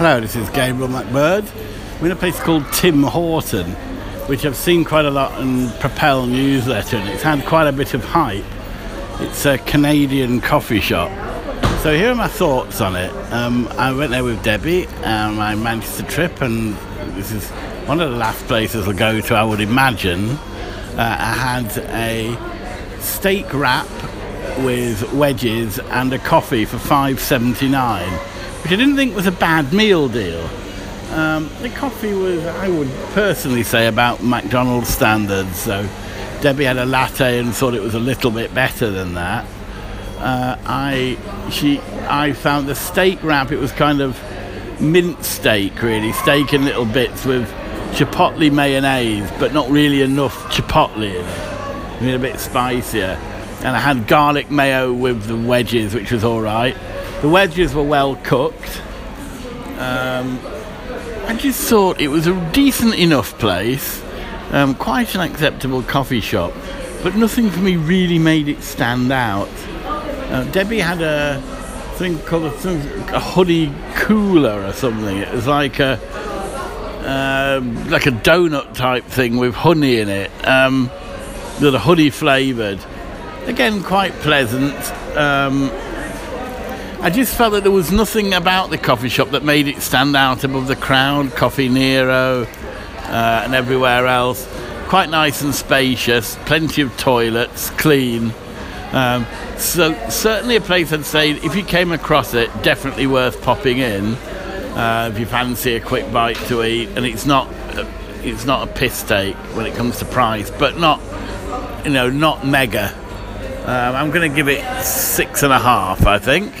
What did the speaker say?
Hello, this is Gabriel McBird. We're in a place called Tim Horton, which I've seen quite a lot in Propel newsletter, and it's had quite a bit of hype. It's a Canadian coffee shop. So here are my thoughts on it. Um, I went there with Debbie, um, I managed the trip, and this is one of the last places I'll go to, I would imagine. Uh, I had a steak wrap with wedges and a coffee for 5.79 which I didn't think was a bad meal deal. Um, the coffee was, I would personally say, about McDonald's standards. So Debbie had a latte and thought it was a little bit better than that. Uh, I she I found the steak wrap. It was kind of mint steak, really, steak in little bits with chipotle mayonnaise, but not really enough chipotle in it. I mean, a bit spicier. And I had garlic mayo with the wedges, which was all right. The wedges were well cooked. Um, I just thought it was a decent enough place, um, quite an acceptable coffee shop, but nothing for me really made it stand out. Uh, Debbie had a thing called a, a honey cruller or something. It was like a uh, like a donut type thing with honey in it, um, with a honey flavoured. Again, quite pleasant. Um, I just felt that there was nothing about the coffee shop that made it stand out above the crowd, Coffee Nero, uh, and everywhere else. Quite nice and spacious, plenty of toilets, clean. Um, so certainly a place I'd say if you came across it, definitely worth popping in uh, if you fancy a quick bite to eat. And it's not it's not a piss take when it comes to price, but not you know not mega. Um, I'm going to give it six and a half, I think.